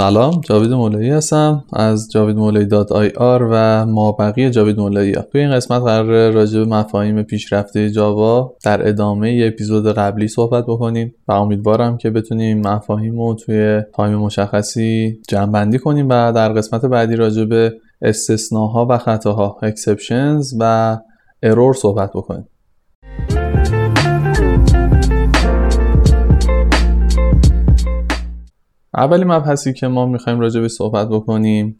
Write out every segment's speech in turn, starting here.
سلام جاوید مولایی هستم از جاوید مولایی dot ir و ما بقیه جاوید مولایی. توی این قسمت قراره راجع به مفاهیم پیشرفته جاوا در ادامه ی اپیزود قبلی صحبت بکنیم و امیدوارم که بتونیم مفاهیم رو توی time مشخصی جمع کنیم و در قسمت بعدی راجع به استثناها و خطاها exceptions و error صحبت بکنیم اولی مبحثی که ما می‌خوایم راجع به صحبت بکنیم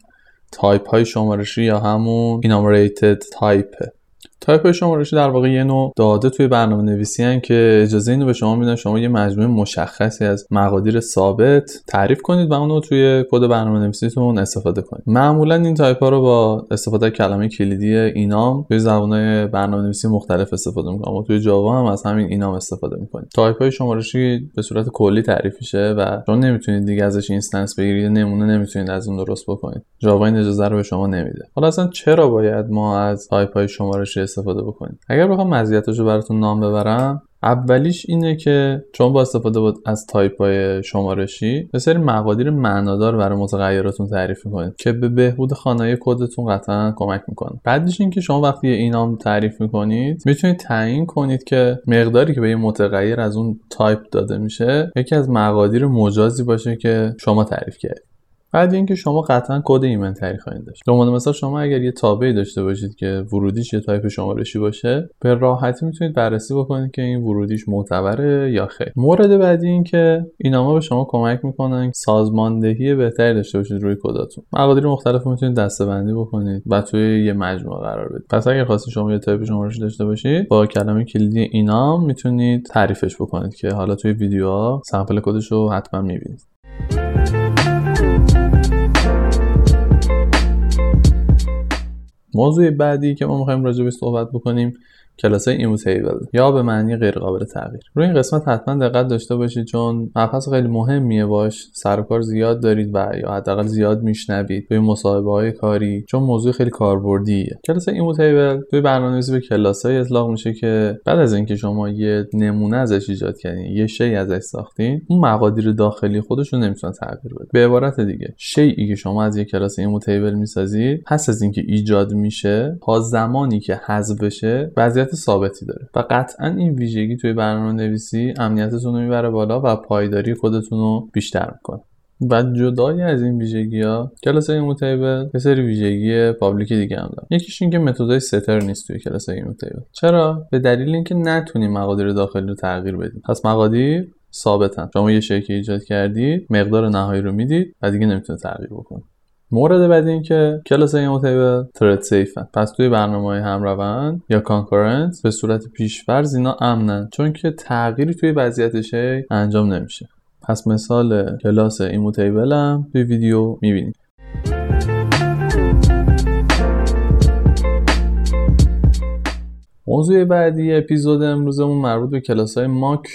تایپ های شمارشی یا همون enumerated type. type شمارشی در واقع یه نوع داده توی برنامه نویسی هن که اجازه اینو به شما میدن شما یه مجموعه مشخصی از مقادیر ثابت تعریف کنید و اونو توی کد برنامه نویسیتون استفاده کنید. معمولا این تایپ ها رو با استفاده کلمه کلیدی enum توی زبانهای برنامه نویسی مختلف استفاده می‌کنم اما توی جاوا هم از همین enum استفاده می‌کنید تایپ های شمارشی به صورت کلی تعریف میشه و شما نمی‌تونید دیگه ازش instance بگیرید نمونه نمی‌تونید از اون درست بکنید. جاوا این اجازه رو به شما نمیده. حالا اصلا چرا باید ما از تایپ های شمارشی استفاده بکنید. اگر بخوام مزیتاشو براتون نام ببرم اولیش اینه که چون با استفاده از تایپ های شمارشی یه سری مقادیر معنادار برای متغیراتون تعریف می‌کنید که به بهبود خوانایی کدتون قطعا کمک می‌کنه. بعدش اینکه شما وقتی یه enum تعریف می‌کنید می‌تونید تعیین کنید که مقداری که به یه متغیر از اون تایپ داده میشه یکی از مقادیر مجازی باشه که شما تعریف کردید. بعد اینکه شما قطعا کد ایمنتری خواهید داشت. به عنوان مثال شما اگر یه تابعی داشته باشید که ورودیش یه تایپ شمارشی باشه به راحتی می‌تونید بررسی بکنید که این ورودیش معتبره یا خیر. مورد بعدی این که enum ها به شما کمک می‌کنن سازماندهی بهتری داشته باشید روی کداتون. مقادیر مختلف می‌تونید دسته‌بندی بکنید و توی یه مجموعه قرار بدید. پس اگر خواستید شما یه تایپ شمارشی داشته باشید با کلمه کلیدی enum می‌تونید تعریفش بکنید که حالا توی ویدیوها sample کدش رو حتما می‌بینید. موضوع بعدی که ما می‌خوایم راجع به صحبت بکنیم کلاس immutable یا به معنی غیر قابل تغییر. روی این قسمت حتما دقت داشته باشید چون مبحث خیلی مهمیه. باهاش سر کار زیاد دارید و یا حداقل زیاد میشنوید توی مصاحبه های کاری چون موضوع خیلی کاربردیه. کلاس immutable توی برنامه‌نویسی به کلاس های اطلاق میشه که بعد از اینکه شما یه نمونه ازش ایجاد کردین یه شی ازش ساختین اون مقادیر داخلی خودش رو تغییر نده. به عبارت دیگه شیئی که شما از یه کلاس immutable می‌سازید پس از اینکه ایجاد میشه تا زمانی که حذف بشه وضعیت ثابتی داره. و قطعا این ویژگی توی برنامه نویسی امنیتتون رو می‌بره بالا و پایداری کدتون رو بیشتر می‌کنه. و جدای از این ویژگی ها کلاس immutable یه سری ویژگی public دیگه هم داره یکیش اینکه متدای setter نیست توی کلاس immutable چرا؟ به دلیل اینکه نتونیم مقادیر داخلی رو تغییر بدیم. پس مقادیر ثابتن. شما یه شی‌ای ایجاد کردید مقدار نهایی رو می‌دید و دیگه نمی‌تونه تغییر بکنه مورد بعدی این که کلاس immutable thread safe ن پس توی برنامه های همروند یا concurrent به صورت پیشفرض اینا امنن چون که تغییری توی وضعیت شی انجام نمیشه. پس مثال کلاس immutable هم توی ویدیو می‌بینید موضوع بعدی اپیزود امروزمون مربوط به کلاس های mock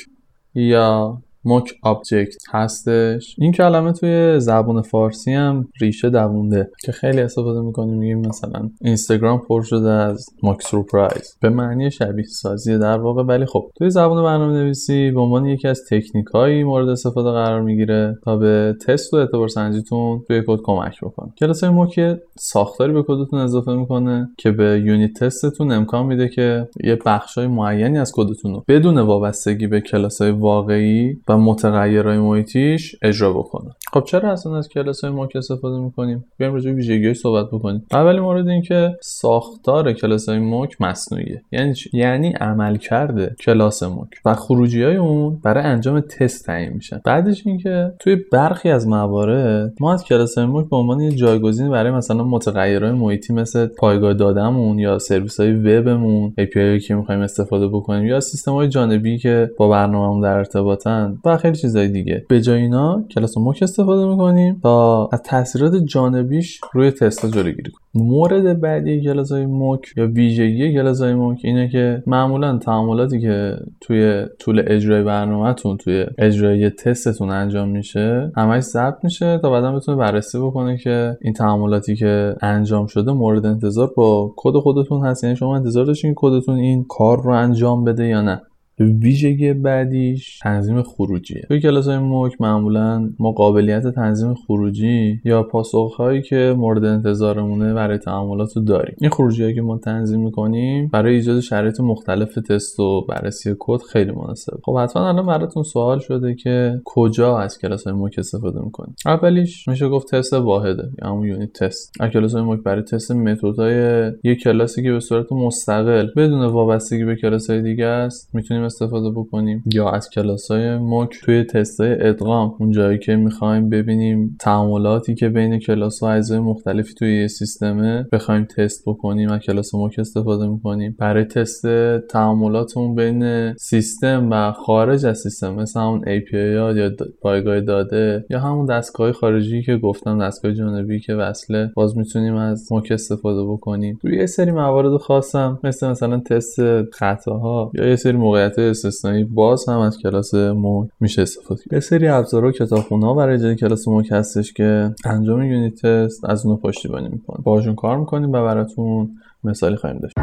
یا mock object هستش. این کلمه توی زبان فارسی هم ریشه دوونده که خیلی استفاده می‌کنیم. میگیم مثلا اینستاگرام پر شده از mock سورپرایز به معنی شبیه سازی در واقع. ولی خب توی زبان برنامه نویسی به عنوان یکی از تکنیک هایی مورد استفاده قرار می‌گیره تا به تست و اعتبار سنجیتون توی کد کمک بکنه. کلاس mock ساختاری به کدتون اضافه می‌کنه که به unit test تون امکان میده که یه بخشای معینی از کدتون رو بدون وابستگی به کلاس های واقعی و متغیرهای محیطیش اجرا بکنه خب چرا اصلا از کلاس های mock استفاده می‌کنیم؟ بیایم راجع به ویژگی صحبت بکنیم. اولی مورد این که ساختار کلاس های mock مصنوعیه. یعنی چی؟ یعنی عملکرد کلاس mock و خروجی های اون برای انجام تست تعیین میشن. بعدش اینکه توی برخی از موارد ما از کلاس های mock به عنوان یه جایگزین برای مثلا متغیرهای محیطی مثل پایگاه دادمون یا سرویس های وبمون API که می‌خوایم استفاده بکنیم یا سیستم های جانبی که با برنامه‌مون در ارتباطن و خیلی چیزای دیگه. به جای اینا کلاس mock استفاده می‌کنیم تا از تاثیرات جانبیش روی تستا جلوگیری کنیم. مورد بعدی کلاس های mock یا ویژگی کلاس های mock اینه که معمولا تعاملاتی که توی طول اجرای برنامهتون توی اجرای تستتون انجام میشه همش ثبت میشه تا بعدا بتونه بررسی بکنه که این تعاملاتی که انجام شده مورد انتظار با کد خودتون هست. یعنی شما انتظار داشتین کدتون این کار رو انجام بده یا نه. ویژگی بعدیش تنظیم خروجیه. توی کلاس های mock معمولا ما قابلیت تنظیم خروجی یا پاسخهایی که مورد انتظارمونه برای تعاملات رو داریم. این خروجی که ما تنظیم می‌کنیم برای ایجاد شرایط مختلف تست و بررسی کد خیلی مناسب خب حتما الان براتون سوال شده که کجا از کلاس های mock استفاده می‌کنیم؟ اولیش میشه گفت تست واحده یا همون unit test. از کلاس های mock برای تست متدهای یک کلاسی که به صورت مستقل بدون وابستگی به کلاس های دیگه است می‌تونیم استفاده بکنیم. یا از کلاس های موک توی تست ادغام اون جایی که می‌خوایم ببینیم تعاملاتی که بین کلاس ها اجزای مختلفی توی یه سیستمه بخوایم تست بکنیم از کلاس موک استفاده می‌کنیم. برای تست تعاملاتمون بین سیستم و خارج از سیستم مثل همون API یا پایگاه داده یا همون دستگاه خارجی که گفتم دستگاه جانبی که وصله باز می‌تونیم از موک استفاده بکنیم. توی یه سری موارد خاصم مثل مثلا تست خطاها یا یه سری موقعیت استثنایی باز هم از کلاس موک میشه استفاده یه سری ابزار و کتابخونه ها برای ایجاد کلاس موک هستش که انجام یونیت تست از اونو پشتیبانی می‌کنه. باشون کار می‌کنیم و براتون مثالی خواهیم داشت.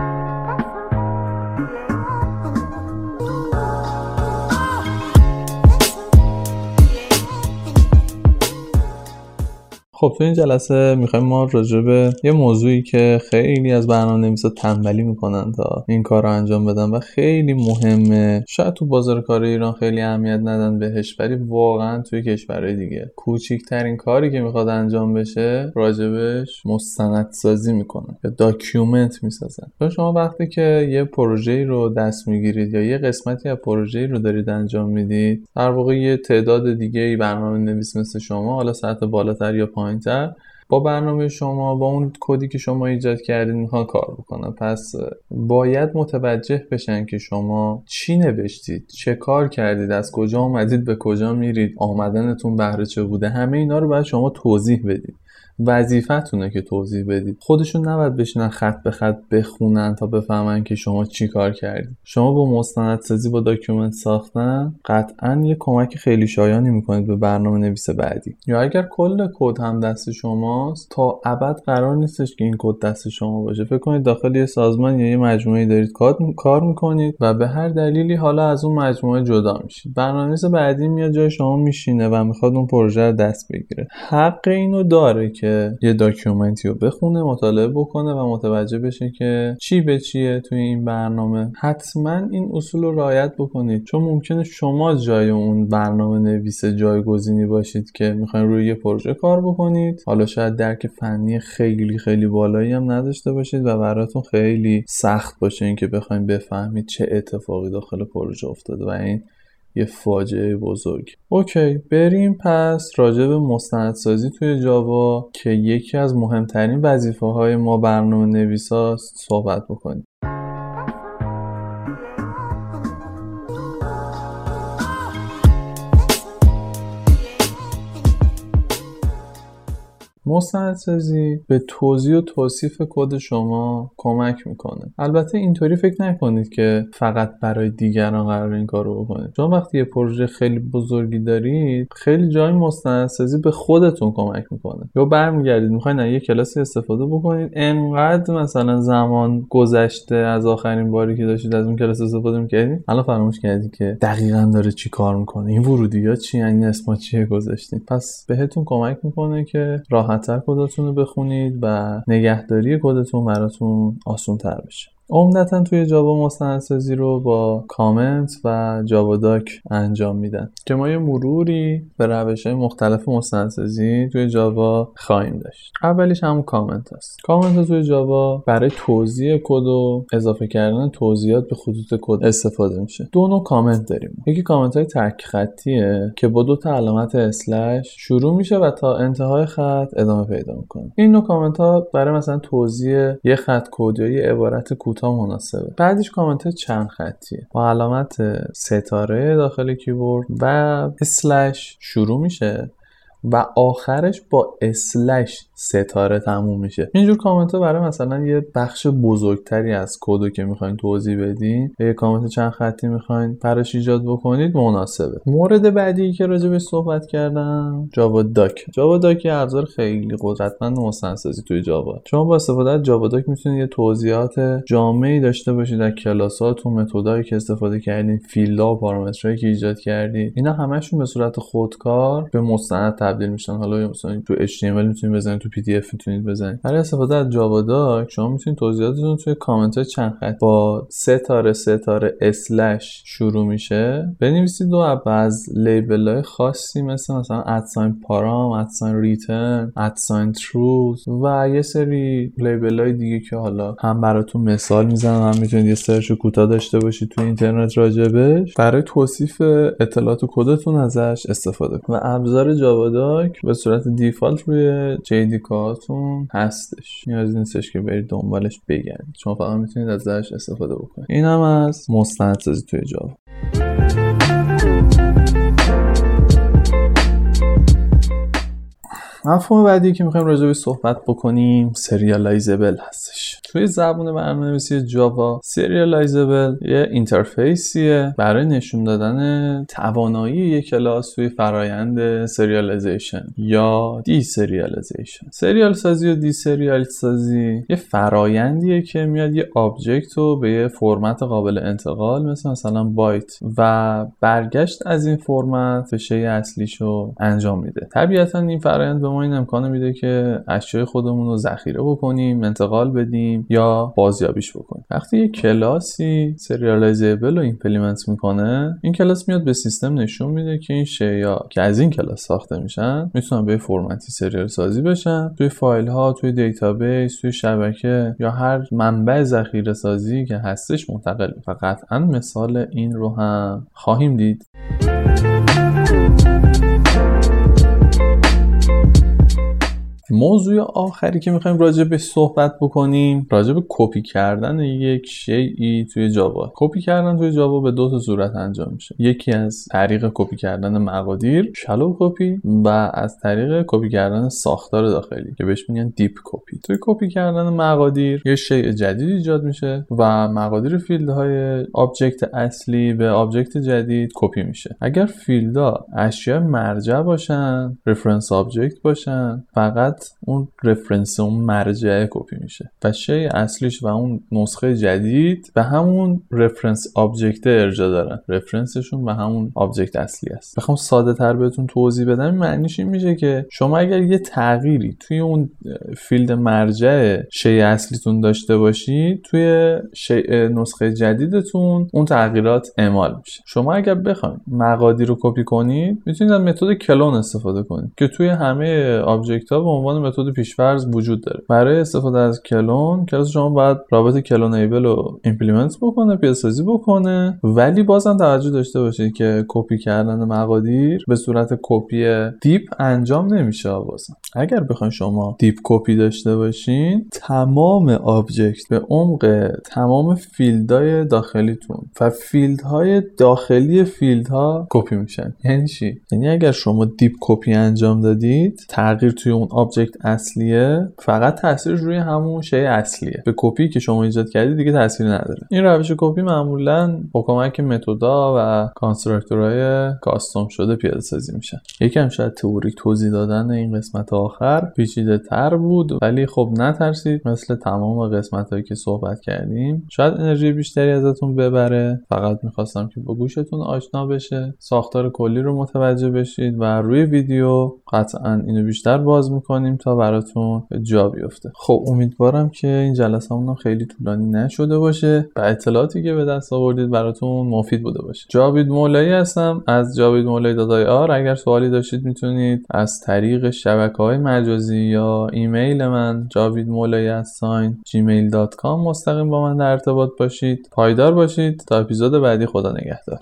خب تو این جلسه می‌خوایم ما راجع به یه موضوعی که خیلی از برنامه نویسا تنبلی می‌کنن تا این کار رو انجام بدن و خیلی مهمه. شاید تو بازار کار ایران خیلی اهمیت ندن بهش ولی واقعا توی کشورهای دیگه کوچیکترین کاری که می‌خواد انجام بشه راجبش مستندسازی می‌کنن یا document می‌سازن تو شما وقتی که یه پروژه رو دست می‌گیرید یا یه قسمتی از پروژه رو دارید انجام می‌دید در واقع یه تعداد دیگه ای برنامه نویس مثل شما حالا سطح بالاتر یا پایین با برنامه شما با اون کدی که شما ایجاد کردید می‌خوان کار بکنن. پس باید متوجه بشن که شما چی نوشتید چه کار کردید از کجا آمدید به کجا میرید آمدنتون بهر چه بوده همه اینا رو باید شما توضیح بدید. وظیفتونه که توضیح بدید. خودشون نباید بشینن خط به خط بخونن تا بفهمن که شما چی کار کردید. شما با مستندسازی با document ساختن قطعا یه کمک خیلی شایانی می‌کنید به برنامه نویس بعدی. یا اگر کل کد هم دست شماست تا ابد قرار نیستش که این کد دست شما باشه. فکر کنید داخل یه سازمان یا یه مجموعه دارید کار می‌کنید و به هر دلیلی حالا از اون مجموعه جدا میشید. برنامه‌نویس بعدی میاد جای شما میشینه و می‌خواد اون پروژه رو دست بگیره. حق اینو داره که یه document ی رو بخونه مطالعه بکنه و متوجه بشه که چی به چیه توی این برنامه. حتما این اصول رو رعایت بکنید. چون ممکنه شما جای اون برنامه نویس جایگزینی باشید که می‌خواین روی یه پروژه کار بکنید. حالا شاید درک فنی خیلی خیلی بالایی هم نداشته باشید و براتون خیلی سخت باشه اینکه بخواید بفهمید چه اتفاقی داخل پروژه افتاده و این یه فاجعه بزرگ. اوکی بریم پس راجع به مستندسازی توی جاوا که یکی از مهمترین وظیفه های ما برنامه نویساست صحبت بکنیم. مستندسازی به توضیح و توصیف کد شما کمک می‌کنه. البته اینطوری فکر نکنید که فقط برای دیگران قرار این کار رو بکنید. چون وقتی یه پروژه خیلی بزرگی دارید خیلی جای مستندسازی به خودتون کمک می‌کنه. یا برمیگردید می‌خواین یه کلاسی استفاده بکنید. انقدر مثلا زمان گذشته از آخرین باری که داشتید از اون کلاس استفاده می‌کردید. الان فراموش کردید که دقیقا داره چی کار می‌کنه. این ورودی ها چی این اسما چیه گذاشتید. پس بهتون کمک می‌کنه که راه راحتتر کدتون رو بخونید و نگهداری کدتون براتون آسون تر بشه. عمدتا توی جاوا مستندسازی رو با کامنت و Javadoc انجام میدن. که ما یه مروری به روش های مختلف مستندسازی توی جاوا خواهیم داشت. اولیش همون کامنت هست. کامنت توی جاوا برای توضیح کد و اضافه کردن توضیحات به خطوط کد استفاده میشه. دو نوع کامنت داریم. یکی کامنت های تک خطیه که با دو تا علامت slash شروع میشه و تا انتهای خط ادامه پیدا می‌کنه. این نوع کامنت ها برای مثلا توضیح یه خط کد یا یه عبارت کوتاه مناسبه. بعدش کامنت چند خطیه. با علامت ستاره داخل کیبورد و slash شروع میشه و آخرش با slash ستاره تموم میشه. اینجور کامنت ها برای مثلا یه بخش بزرگتری از کدو که می‌خواین توضیح بدین یه کامنت چند خطی می‌خواین براش ایجاد بکنید مناسبه. مورد بعدی که راجع به صحبت کردم Javadoc. Javadoc یه ابزار خیلی قدرتمند مستندسازی توی جاوا. شما با استفاده از Javadoc می‌تونید یه توضیحات جامعی داشته باشید در کلاساتون method ایی که استفاده کردین فیلدها و پارامترهایی که ایجاد کردید اینا همشون به صورت خودکار به مستند تبدیل میشن. حالا مثلا تو HTML می‌تونید بزنید تو PDF می‌تونید بزنید. برای استفاده از Javadoc شما می‌تونید توضیحاتتون توی کامنت های چند خط با ستاره ستاره slash شروع میشه. بنویسید و از label های خاصی مثل مثلا at sign param at sign return at sign throws و یه سری label های دیگه که حالا هم براتون مثال می‌زنم هم می‌تونید یه search کوتاه داشته باشید تو اینترنت راجبش. برای توصیف اطلاعات کدتون ازش استفاده کنید. و ابزار Javadoc به صورت default روی JDK تون هستش. نیازی نیستش که برید دنبالش بگردید. شما فقط می‌تونید ازش استفاده بکنید. این هم از مستندسازی توی جاوا. مفهوم بعدی که می‌خوایم راجع به صحبت بکنیم Serializable هستش. توی زبان برنامه‌نویسی جاوا Serializable یه interface یه برای نشون دادن توانایی یک کلاس توی فرایند serialization یا deserialization سریال سازی و دی سریال سازی یه فرایندیه که میاد یه object رو به یه فرمت قابل انتقال مثل مثلا بایت و برگشت از این فرمت به شی اصلیش رو انجام میده. طبیعتا این فرایند به ما این امکان میده که اشیاء خودمون رو ذخیره بکنیم انتقال بدیم یا بازیابیش بکنیم وقتی یه کلاسی Serializable رو implement می‌کنه این کلاس میاد به سیستم نشون میده که این شیا که از این کلاس ساخته میشن می‌تونن به فرمتی سریال سازی بشن. توی فایل ها توی دیتابیس توی شبکه یا هر منبع ذخیره سازی که هستش منتقل و قطعا مثال این رو هم خواهیم دید. موضوع آخری که می‌خوایم راجع به صحبت بکنیم راجع به کپی کردن یک شیئی توی جاوا. کپی کردن توی جاوا به دو تا صورت انجام میشه. یکی از طریق کپی کردن مقادیر shallow copy و از طریق کپی کردن ساختار داخلی که بهش میگن deep copy توی کپی کردن مقادیر یه شیء جدید ایجاد میشه و مقادیر فیلدهای object اصلی به object جدید کپی میشه. اگر فیلدها اشیاء مرجع باشن reference object باشن فقط اون reference اون مرجع کپی میشه. و شی اصلیش و اون نسخه جدید به همون reference object ارجاع دارن. reference شون به همون object اصلی است. بخوام ساده تر بهتون توضیح بدم معنیش این میشه که شما اگر یه تغییری توی اون فیلد مرجع شی اصلیتون داشته باشید توی شی نسخه جدیدتون اون تغییرات اعمال میشه. شما اگر بخواید مقادیر رو کپی کنید می‌تونید از متد کلون استفاده کنید که توی همه object ها عنوان متد پیشفرض وجود داره. برای استفاده از کلون کلاس شما باید رابط Cloneable رو implement بکنه پیاده‌سازی بکنه. ولی بازم توجه داشته باشید که کپی کردن مقادیر به صورت کپی deep انجام نمیشه بازم اگر بخواید شما deep copy داشته باشین تمام object به عمق تمام فیلدهای داخلیتون و فیلدهای داخلی فیلدها کپی میشن. یعنی چی؟ یعنی اگر شما deep copy انجام دادید تغییر توی اون object اصلیه فقط تاثیرش روی همون شی اصلیه. به کپی که شما ایجاد کردید دیگه تاثیری نداره. این روش کپی معمولا با کمک متدا و constructor های custom شده پیاده سازی میشن یکم شاید تئوریک توضیح دادن این قسمت آخر پیچیده تر بود ولی خب نترسید. مثل تمام قسمت هایی که صحبت کردیم شاید انرژی بیشتری ازتون ببره. فقط می‌خواستم که با گوشتون آشنا بشه. ساختار کلی رو متوجه بشید و روی ویدیو قطعا اینو بیشتر باز می‌کنیم تا براتون جا بیفته. خب امیدوارم که این جلسه هم خیلی طولانی نشده باشه و اطلاعاتی که به دست آوردید براتون مفید بوده باشه. جاوید مولایی هستم. از جاوید مولایی دادای آر اگر سوالی داشتید می‌تونید از طریق شبکه های مجازی یا ایمیل من جاوید مولایی از ساین gmail.com مستقیم با من در ارتباط باشید. پایدار باشید. تا اپیزود بعدی خدا نگهدار.